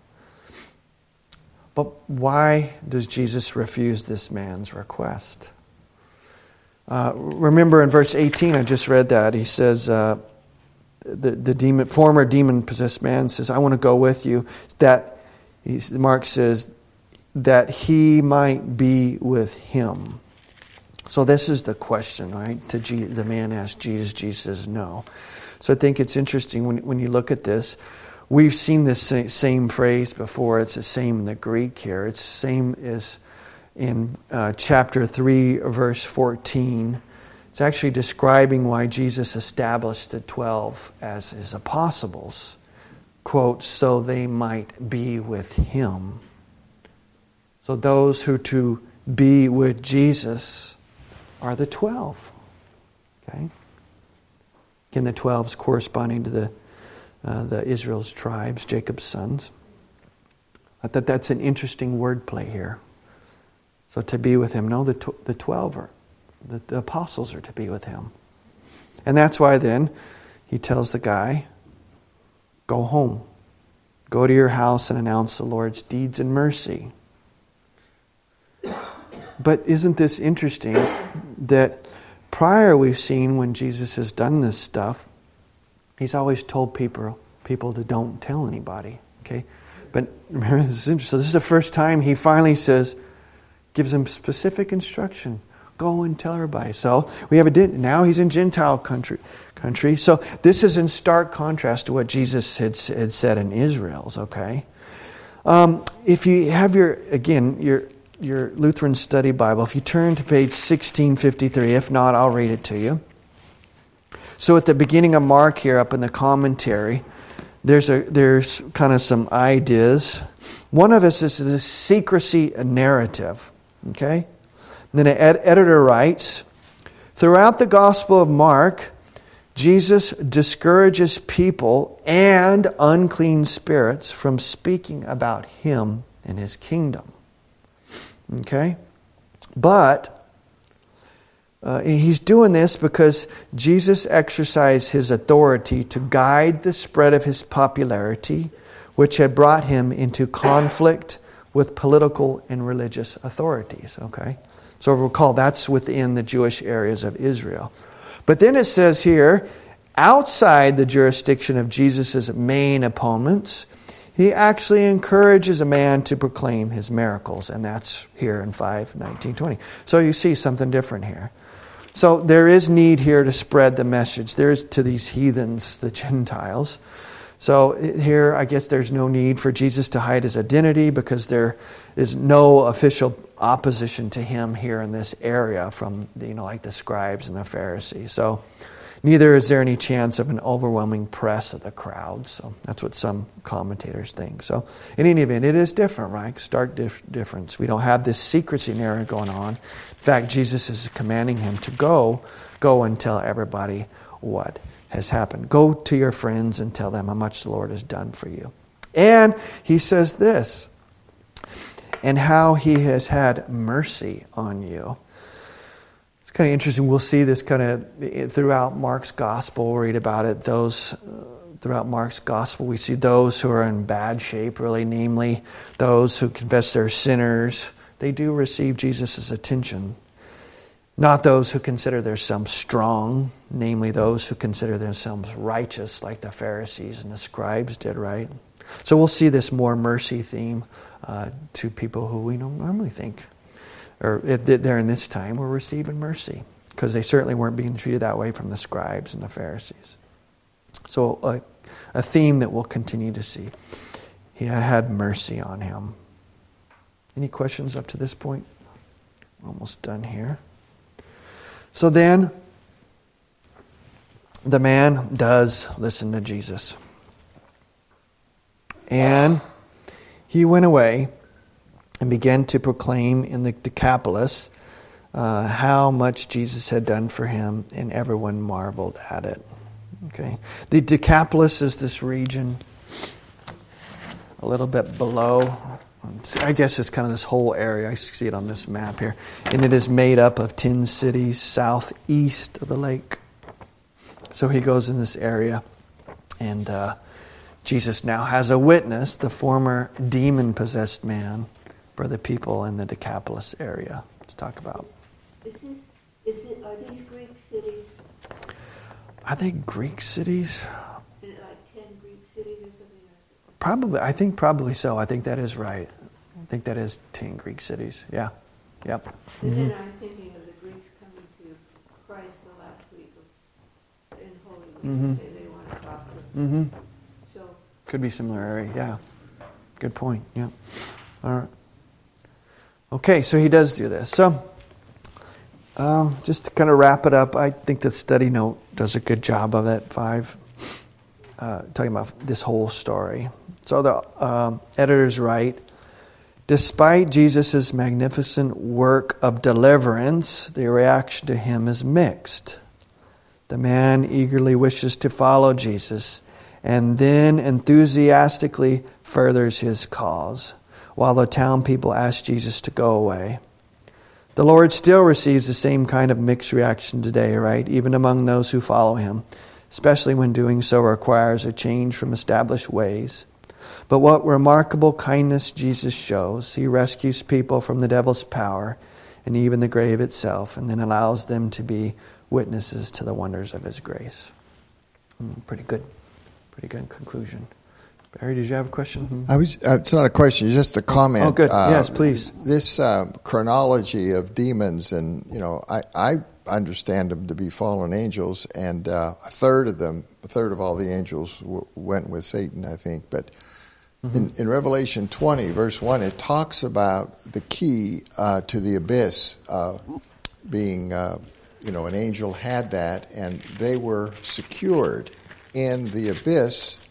But why does Jesus refuse this man's request? Uh, remember in verse 18, I just read that. He says, uh, the, the demon, former demon possessed man says, I want to go with you. That, Mark says, that he might be with him. So this is the question, right? To the man asked Jesus. Jesus says no. So I think it's interesting when, when you look at this. We've seen this same, same phrase before. It's the same in the Greek here. It's the same as in uh, chapter 3, verse 14 it's actually describing why Jesus established the 12 as his apostles. Quote, so they might be with him. So those who to be with Jesus are the 12. Okay? Again, the 12s corresponding to the, uh, the Israel's tribes, Jacob's sons. I thought that's an interesting wordplay here. So to be with him, no, the, tw- the 12 are, the, the apostles are to be with him. And that's why then he tells the guy, go home. Go to your house and announce the Lord's deeds and mercy. But isn't this interesting that prior we've seen when Jesus has done this stuff, he's always told people people to don't tell anybody. Okay? But remember, this is interesting. So this is the first time he finally says, gives them specific instruction. Go and tell everybody. So we have a now he's in Gentile country. Country. So this is in stark contrast to what Jesus had, had said in Israel's. Okay. Um, if you have your again your your Lutheran Study Bible, if you turn to page 1653, if not, I'll read it to you. So at the beginning of Mark here, up in the commentary, there's, a, there's kind of some ideas. One of us is the secrecy narrative. Okay? Then an ed- editor writes Throughout the Gospel of Mark, Jesus discourages people and unclean spirits from speaking about him and his kingdom. Okay? But uh, he's doing this because Jesus exercised his authority to guide the spread of his popularity, which had brought him into conflict with political and religious authorities. Okay? So recall that's within the Jewish areas of Israel. But then it says here, outside the jurisdiction of Jesus' main opponents, he actually encourages a man to proclaim his miracles, and that's here in 5 19 20. So you see something different here. So there is need here to spread the message. There's to these heathens, the Gentiles. So here, I guess there's no need for Jesus to hide his identity because there is no official opposition to him here in this area from, you know, like the scribes and the Pharisees. So Neither is there any chance of an overwhelming press of the crowd. So that's what some commentators think. So, in any event, it is different, right? Stark dif- difference. We don't have this secrecy narrative going on. In fact, Jesus is commanding him to go, go and tell everybody what has happened. Go to your friends and tell them how much the Lord has done for you. And he says this, and how he has had mercy on you It's kind of interesting. We'll see this kind of throughout Mark's gospel. We'll read about it. Those throughout Mark's gospel, we see those who are in bad shape, really, namely those who confess they're sinners. They do receive Jesus' attention. Not those who consider themselves strong, namely those who consider themselves righteous, like the Pharisees and the scribes did, right? So we'll see this more mercy theme uh, to people who we don't normally think or in this time, were receiving mercy because they certainly weren't being treated that way from the scribes and the Pharisees. So, a, a theme that we'll continue to see. He had mercy on him. Any questions up to this point? Almost done here. So then, the man does listen to Jesus. And he went away and began to proclaim in the Decapolis uh, how much Jesus had done for him, and everyone marveled at it. Okay, the Decapolis is this region a little bit below. I guess it's kind of this whole area. I see it on this map here, and it is made up of ten cities southeast of the lake. So he goes in this area, and uh, Jesus now has a witness, the former demon possessed man for the people in the Decapolis area to talk about. Is this, is it, are these Greek cities? Are they Greek cities? Like 10 Greek cities or something? Probably. I think probably so. I think that is right. I think that is 10 Greek cities. Yeah. Yep. And mm-hmm. then I'm thinking of the Greeks coming to Christ the last week of, in Holy Week. Mm-hmm. They, they want to talk to mm-hmm. So. Could be similar area. Yeah. Good point. Yeah. All right. Okay, so he does do this. So, um, just to kind of wrap it up, I think the study note does a good job of it. Five, uh, talking about this whole story. So the um, editors write Despite Jesus' magnificent work of deliverance, the reaction to him is mixed. The man eagerly wishes to follow Jesus and then enthusiastically furthers his cause, while the town people ask Jesus to go away. The Lord still receives the same kind of mixed reaction today, right? Even among those who follow him, especially when doing so requires a change from established ways. But what remarkable kindness Jesus shows. He rescues people from the devil's power and even the grave itself, and then allows them to be witnesses to the wonders of his grace. Mm, pretty good. Pretty good conclusion. Barry, did you have a question? Hmm. I was, uh, it's not a question, it's just a comment. Oh, good. Yes, please. This uh, chronology of demons, and you know, I, I understand them to be fallen angels, and uh, a third of them, a third of all the angels w- went with Satan, I think. But Mm-hmm. in, in Revelation 20, verse 1, it talks about the key uh, to the abyss uh, being, uh, you know, an angel had that, and they were secured in the abyss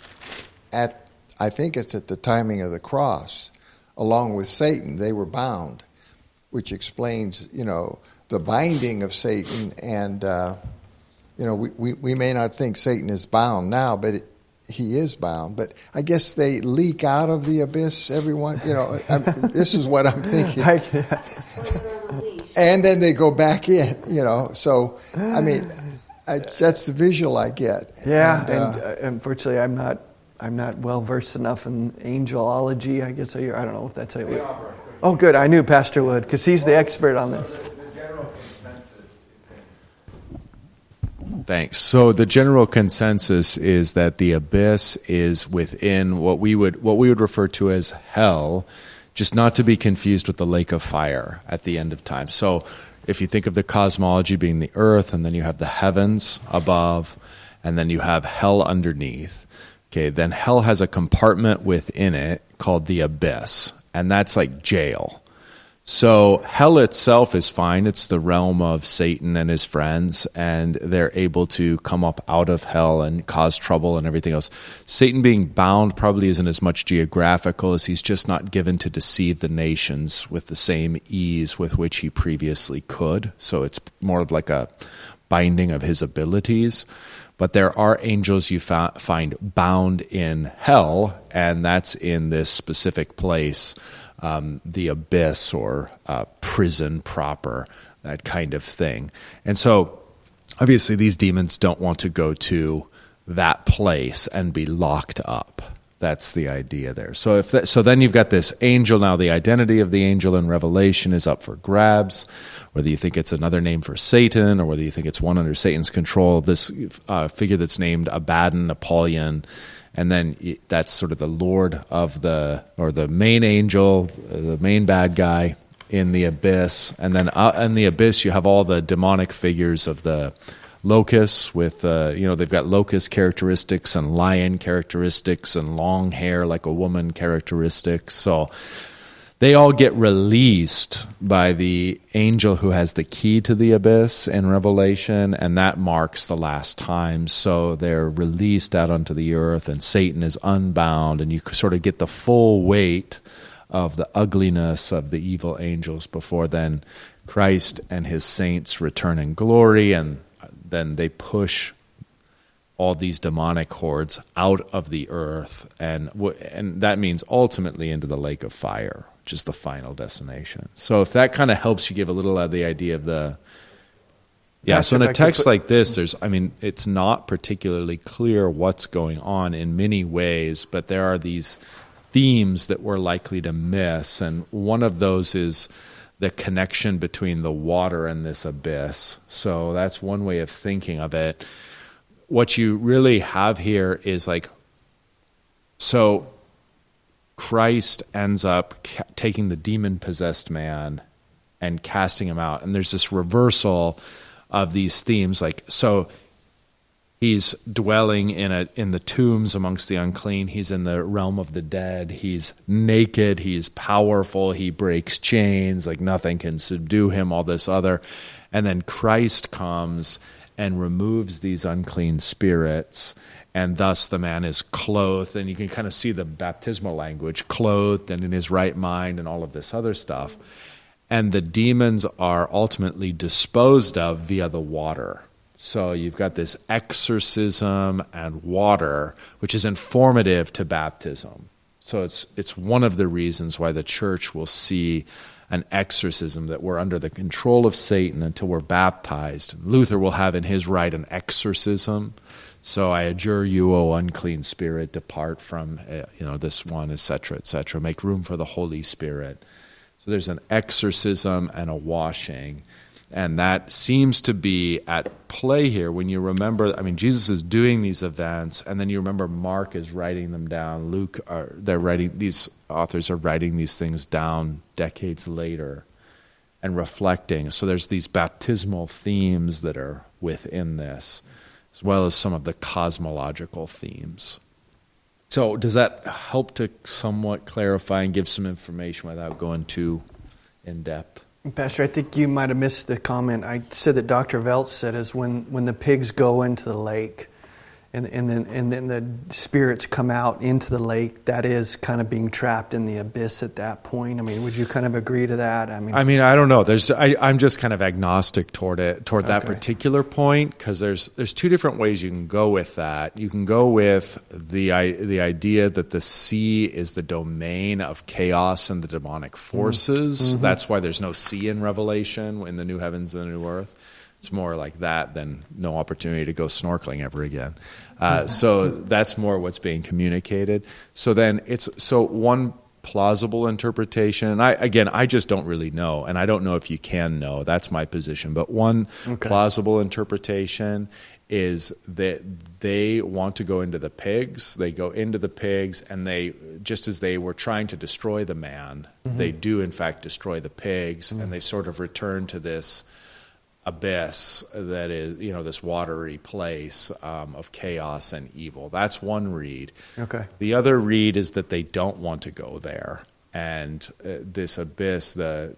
at, I think it's at the timing of the cross, along with Satan. They were bound, which explains, you know, the binding of Satan. And, uh, you know, we, we, we may not think Satan is bound now, but it, he is bound. But I guess they leak out of the abyss, everyone. You know, I, this is what I'm thinking. I- And then they go back in, you know. So, I mean, I, that's the visual I get. yeah, And, and, uh, uh, unfortunately, I'm not. I'm not well versed enough in angelology. I guess I, I don't know if that's how. It oh, good. I knew Pastor Wood because he's the expert on this. Thanks. So the general consensus is that the abyss is within what we would what we would refer to as hell, just not to be confused with the lake of fire at the end of time. So if you think of the cosmology being the earth and then you have the heavens above and then you have hell underneath, okay, then hell has a compartment within it called the abyss, and that's like jail. So hell itself is fine. It's the realm of Satan and his friends, and they're able to come up out of hell and cause trouble and everything else. Satan being bound probably isn't as much geographical as he's just not given to deceive the nations with the same ease with which he previously could. So it's more of like a binding of his abilities. But there are angels you fa- find bound in hell, and that's in this specific place um, the abyss or uh, prison proper, that kind of thing. And so, obviously, these demons don't want to go to that place and be locked up. That's the idea there. So if that, so, then you've got this angel. Now, the identity of the angel in Revelation is up for grabs. Whether you think it's another name for Satan, or whether you think it's one under Satan's control, this uh, figure that's named Abaddon, Apollyon, and then that's sort of the lord of the or the main angel uh, the main bad guy in the abyss. And then uh, in the abyss you have all the demonic figures of the locusts with uh, you know they've got locust characteristics and lion characteristics and long hair like a woman characteristics. So they all get released by the angel who has the key to the abyss in Revelation, and that marks the last time. So they're released out onto the earth, and Satan is unbound, and you sort of get the full weight of the ugliness of the evil angels before then Christ and his saints return in glory, and then they push all these demonic hordes out of the earth, and and that means ultimately into the lake of fire, which is the final destination. So if that kind of helps you give a little of the idea of the yeah, Yes, so in a text put- like this, there's, I mean, it's not particularly clear what's going on in many ways, but there are these themes that we're likely to miss. And one of those is the connection between the water and this abyss. So that's one way of thinking of it. What you really have here is like, so Christ ends up ca- taking the demon possessed man and casting him out. And there's this reversal of these themes. Like, so he's dwelling in a in the tombs amongst the unclean. He's in the realm of the dead. He's naked. He's powerful. He breaks chains. Like nothing can subdue him. All this other, and then Christ comes and removes these unclean spirits. And thus the man is clothed, and you can kind of see the baptismal language clothed and in his right mind, and all of this other stuff. And the demons are ultimately disposed of via the water. So you've got this exorcism and water, which is informative to baptism. So it's it's one of the reasons why the church will see an exorcism that we're under the control of Satan until we're baptized. Luther will have in his rite an exorcism. So I adjure you, O unclean spirit, depart from uh, you know this one, etc., etc. Make room for the Holy Spirit. So there's an exorcism and a washing. And that seems to be at play here when you remember. I mean, Jesus is doing these events, and then you remember Mark is writing them down. Luke, are, they're writing these authors are writing these things down decades later, and reflecting. So there's these baptismal themes that are within this, as well as some of the cosmological themes. So does that help to somewhat clarify and give some information without going too in depth? Pastor, I think you might have missed the comment. I said that Dr. Voelz said is when, when the pigs go into the lake and, and, then, and then the spirits come out into the lake, that is kind of being trapped in the abyss at that point. I mean, would you kind of agree to that? I mean, I mean, I don't know. There's, I, I'm just kind of agnostic toward it, toward that Okay. particular point, because there's, there's two different ways you can go with that. You can go with the, i- the idea that the sea is the domain of chaos and the demonic mm-hmm. forces. Mm-hmm. That's why there's no sea in Revelation in the new heavens and the new earth. It's more like that than no opportunity to go snorkeling ever again. Uh, so that's more what's being communicated. So then it's so one plausible interpretation, and I again I just don't really know, and I don't know if you can know. That's my position. But one plausible interpretation is that they want to go into the pigs. They go into the pigs, and they just as they were trying to destroy the man, they do in fact destroy the pigs, and they sort of return to this abyss that is, you know, this watery place um, of chaos and evil. That's one read. Okay. The other read is that they don't want to go there, and uh, this abyss, the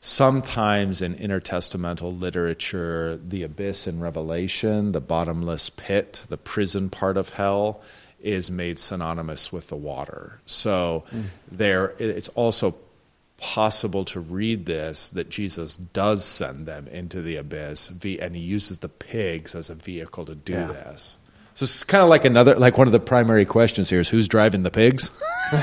sometimes in intertestamental literature, the abyss in Revelation, the bottomless pit, the prison part of hell, is made synonymous with the water. So there, it's also possible to read this that Jesus does send them into the abyss, and he uses the pigs as a vehicle to do Yeah. this. So it's kind of like another, like one of the primary questions here is who's driving the pigs?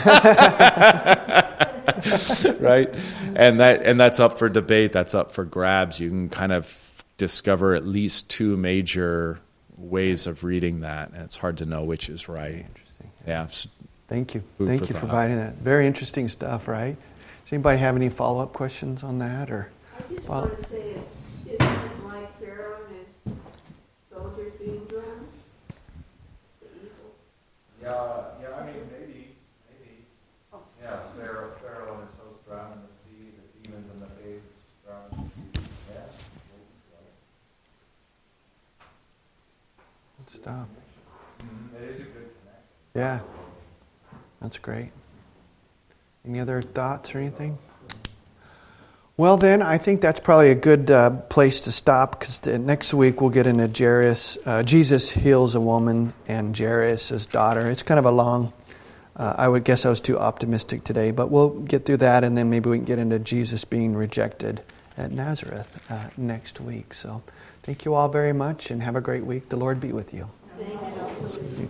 right? And that and that's up for debate. That's up for grabs. You can kind of discover at least two major ways of reading that, and it's hard to know which is right. Interesting. Yeah. Thank you. Food Thank for you for providing that. Very interesting stuff, right? Does anybody have any follow up questions on that? Or I just Well- want to say, is- isn't it like Pharaoh and his soldiers being drowned? The evil. Yeah, yeah. I mean, maybe, maybe. Yeah, Pharaoh, Pharaoh and his host drowned in the sea. The demons and the pigs drowned in the sea. Yeah. good stuff? Mm-hmm, it is a good connection. Yeah, that's great. Any other thoughts or anything? Well, then, I think that's probably a good uh, place to stop because next week we'll get into Jairus. Uh, Jesus heals a woman and Jairus' daughter. It's kind of a long, uh, I would guess I was too optimistic today, but we'll get through that and then maybe we can get into Jesus being rejected at Nazareth uh, next week. So, thank you all very much and have a great week. The Lord be with you. Thank you.